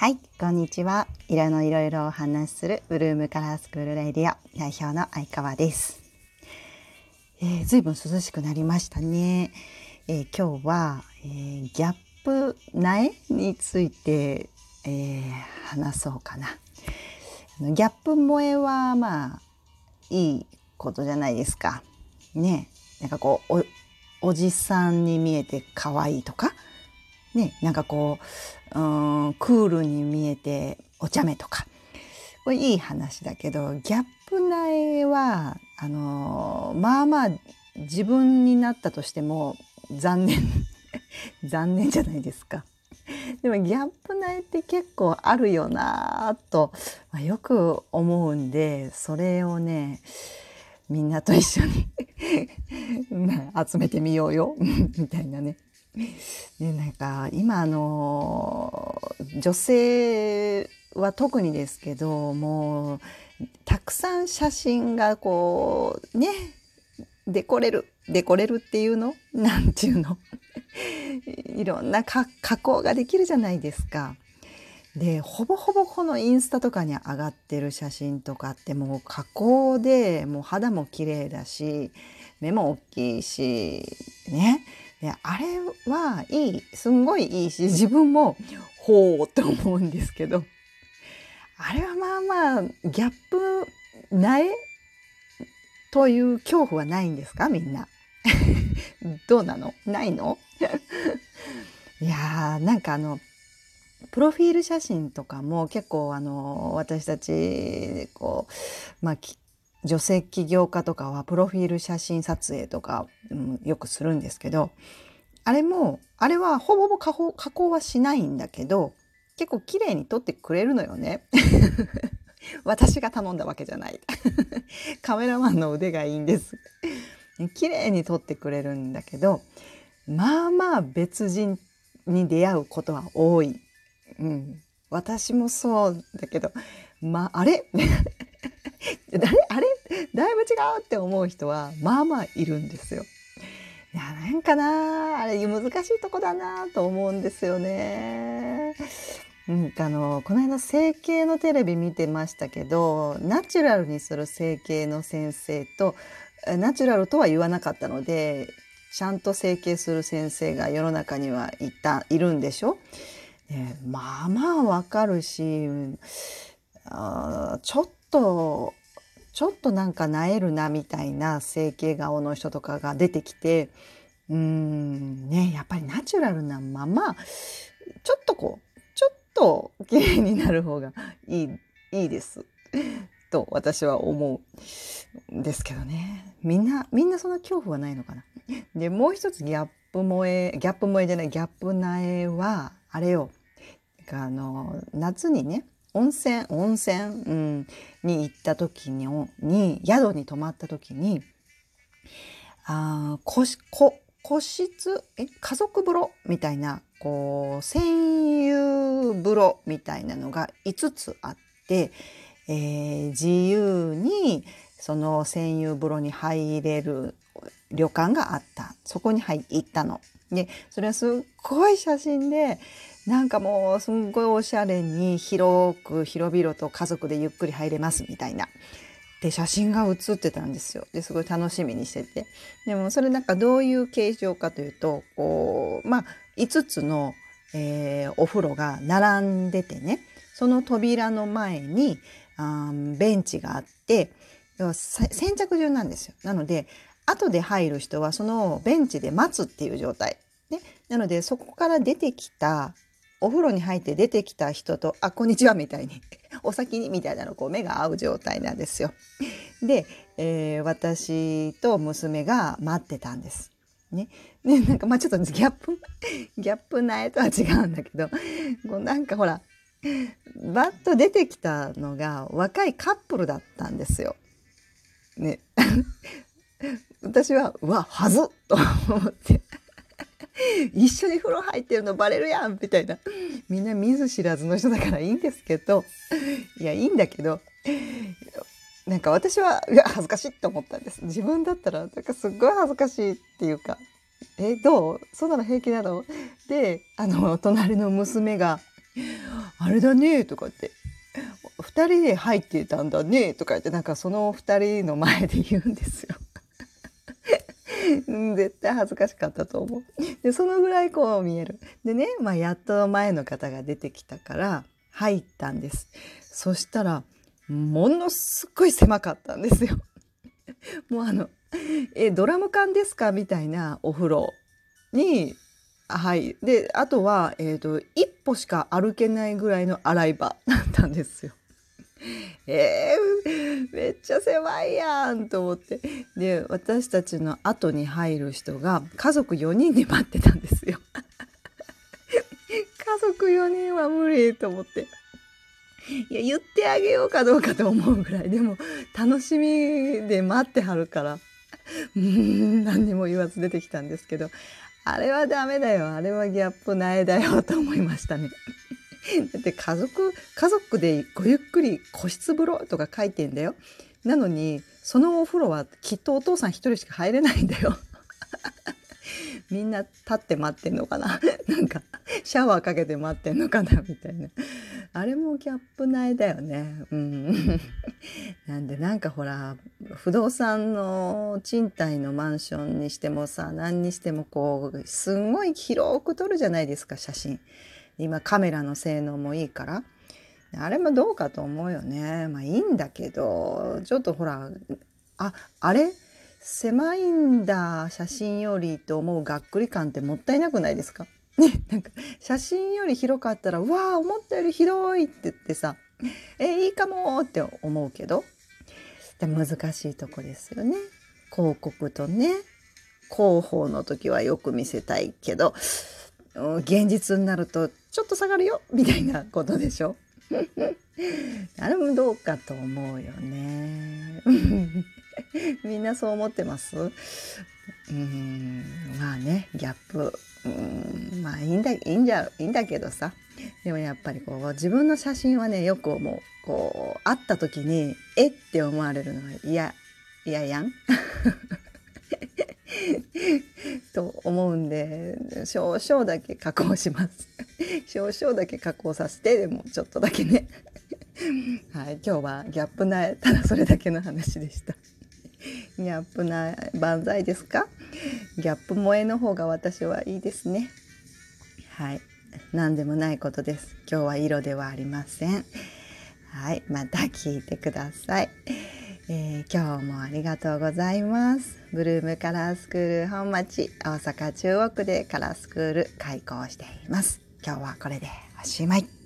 はい、こんにちは。色のいろいろお話しするブルームカラースクールレディオ代表の相川です。えー、ずいぶん涼しくなりましたね。えー今日は、えーギャップ苗について、えー話そうかな。あのギャップ萌えはまあいいことじゃないですか。ね、なんかこうおじさんに見えて可愛いとか。ね、なんかこう、うん、クールに見えてお茶目とか。これいい話だけど、ギャップ苗は、あのまあまあ自分になったとしても残念。残念じゃないですか。でもギャップ苗って結構あるよなぁと、まあよく思うんで、それをね、みんなと一緒に 集めてみようよみたいなね。でなんか今の女性は特にですけどもうたくさん写真がこうねデコれるデコれるっていうの？なんていうの？いろんな加工ができるじゃないですか。でほぼほぼこのインスタとかに上がってる写真とかってもう加工でもう肌も綺麗だし目も大きいしね。であれはいいすんごいいいし自分もほうって思うんですけど。あれはまあまあギャップ苗という恐怖はないんですかみんな。どうなの？ないの？いやーなんかあのプロフィール写真とかも結構あの私たちこうまあ女性起業家とかはプロフィール写真撮影とか、うんよくするんですけどあれもあれはほぼほぼ加工加工はしないんだけど結構綺麗に撮ってくれるのよね。私が頼んだわけじゃない。カメラマンの腕がいいんです。綺麗に撮ってくれるんだけどまあまあ別人に出会うことは多い。うん、私もそうだけどまああれ？誰？あれ？だいぶ違うって思う人はまあまあいるんですよ。いやなんかなあれ難しいとこだなと思うんですよね。うん、あのこの間整形のテレビ見てましたけどナチュラルにする整形の先生とえナチュラルとは言わなかったのでちゃんと整形する先生が世の中にはいたいるんでしょ、でまあまあわかるしあーちょっとちょっとなんかなえるなみたいな整形顔の人とかが出てきてうーんねやっぱりナチュラルなままちょっとこうちょっと綺麗になる方がいいいいです。と私は思うんですけどね。みんなみんなその恐怖はないのかな。でもう一つギャップ萌えギャップ萌えじゃないギャップ苗はあれよ。あの夏にね温泉温泉、うん、に行った時にに宿に泊まった時にあ個室個個室？え家族風呂みたいなこう専用風呂みたいなのが5つあって、えー自由にその専用風呂に入れる旅館があったそこに入行ったの。でそれはすっごい写真でなんかもうすんごいおしゃれに広く広々と家族でゆっくり入れますみたいな。で写真が写ってたんですよ。ですごい楽しみにしてて。でもそれなんかどういう形状かというとこうまあ5つの、えーお風呂が並んでてねその扉の前にあベンチがあって先着順なんですよ。なので後で入る人はそのベンチで待つっていう状態。ね、なのでそこから出てきたお風呂に入って出てきた人と「あこんにちは」みたいに「お先に」みたいなのこう目が合う状態なんですよ。で、えー私と娘が待ってたんです。ね、ねなんかまあちょっとギャップ ギャップ苗とは違うんだけどこうなんかほらバッと出てきたのが若いカップルだったんですよ。ね 私はうわはずと思って。一緒に風呂入ってるのバレるやんみたいな。みんな見ず知らずの人だからいいんですけど。いやいいんだけど。なんか私はいや恥ずかしいって思ったんです。自分だったらなんかすっごい恥ずかしいっていうか「えどう？そんなの平気なの?」であの隣の娘が「あれだね」とかって「2人で入ってたんだね」とか言ってなんかその2人の前で言うんですよ。絶対恥ずかしかったと思う。でそのぐらいこう見える。でね、まあ、やっと前の方が出てきたから入ったんです。そしたらものすっごい狭かったんですよ。もうあの「えドラム缶ですか?」みたいなお風呂にはいであとは、えーと、一歩しか歩けないぐらいの洗い場だったんですよ。えー、めっちゃ狭いやんと思って。で私たちの後に入る人が家族4人で待ってたんですよ。家族4人は無理と思って。いや言ってあげようかどうかと思うぐらい。でも楽しみで待ってはるから。うん何にも言わず出てきたんですけど。あれはダメだよ。あれはギャップないだよと思いましたね。だって家族家族でごゆっくり個室風呂とか書いてんだよ。なのにそのお風呂はきっとお父さん一人しか入れないんだよ。みんな立って待ってんのかな？なんかシャワーかけて待ってんのかな？みたいな。あれもギャップないだよね。うん。なんでなんかほら不動産の賃貸のマンションにしてもさ何にしてもこうすんごい広く撮るじゃないですか写真。今カメラの性能もいいから。あれもどうかと思うよね。まあいいんだけどちょっとほらああれ？狭いんだ写真よりと思うがっくり感ってもったいなくないですか？ね、なんか写真より広かったら「うわあ思ったより広い」って言ってさ「えいいかも」って思うけど。で難しいとこですよね。広告とね。広報の時はよく見せたいけど。現実になるとちょっと下がるよみたいなことでしょ？あれもどうかと思うよね。みんなそう思ってます？うんまあねギャップ。うんまあいいんだいいんじゃいいんだけどさ。でもやっぱりこう自分の写真はねよく思う。こう会った時にえ？って思われるのは嫌嫌やん。と思うんで少々だけ加工します。少々だけ加工 させてでもちょっとだけね。はい今日はギャップないただそれだけの話でした。ギャップない万歳ですか？ギャップ萌えの方が私はいいですね。はい何でもないことです。今日は色ではありません。はいまた聞いてください、えー、今日もありがとうございます。ブルームカラースクール本町大阪中央区でカラースクール開校しています。今日はこれでおしまい。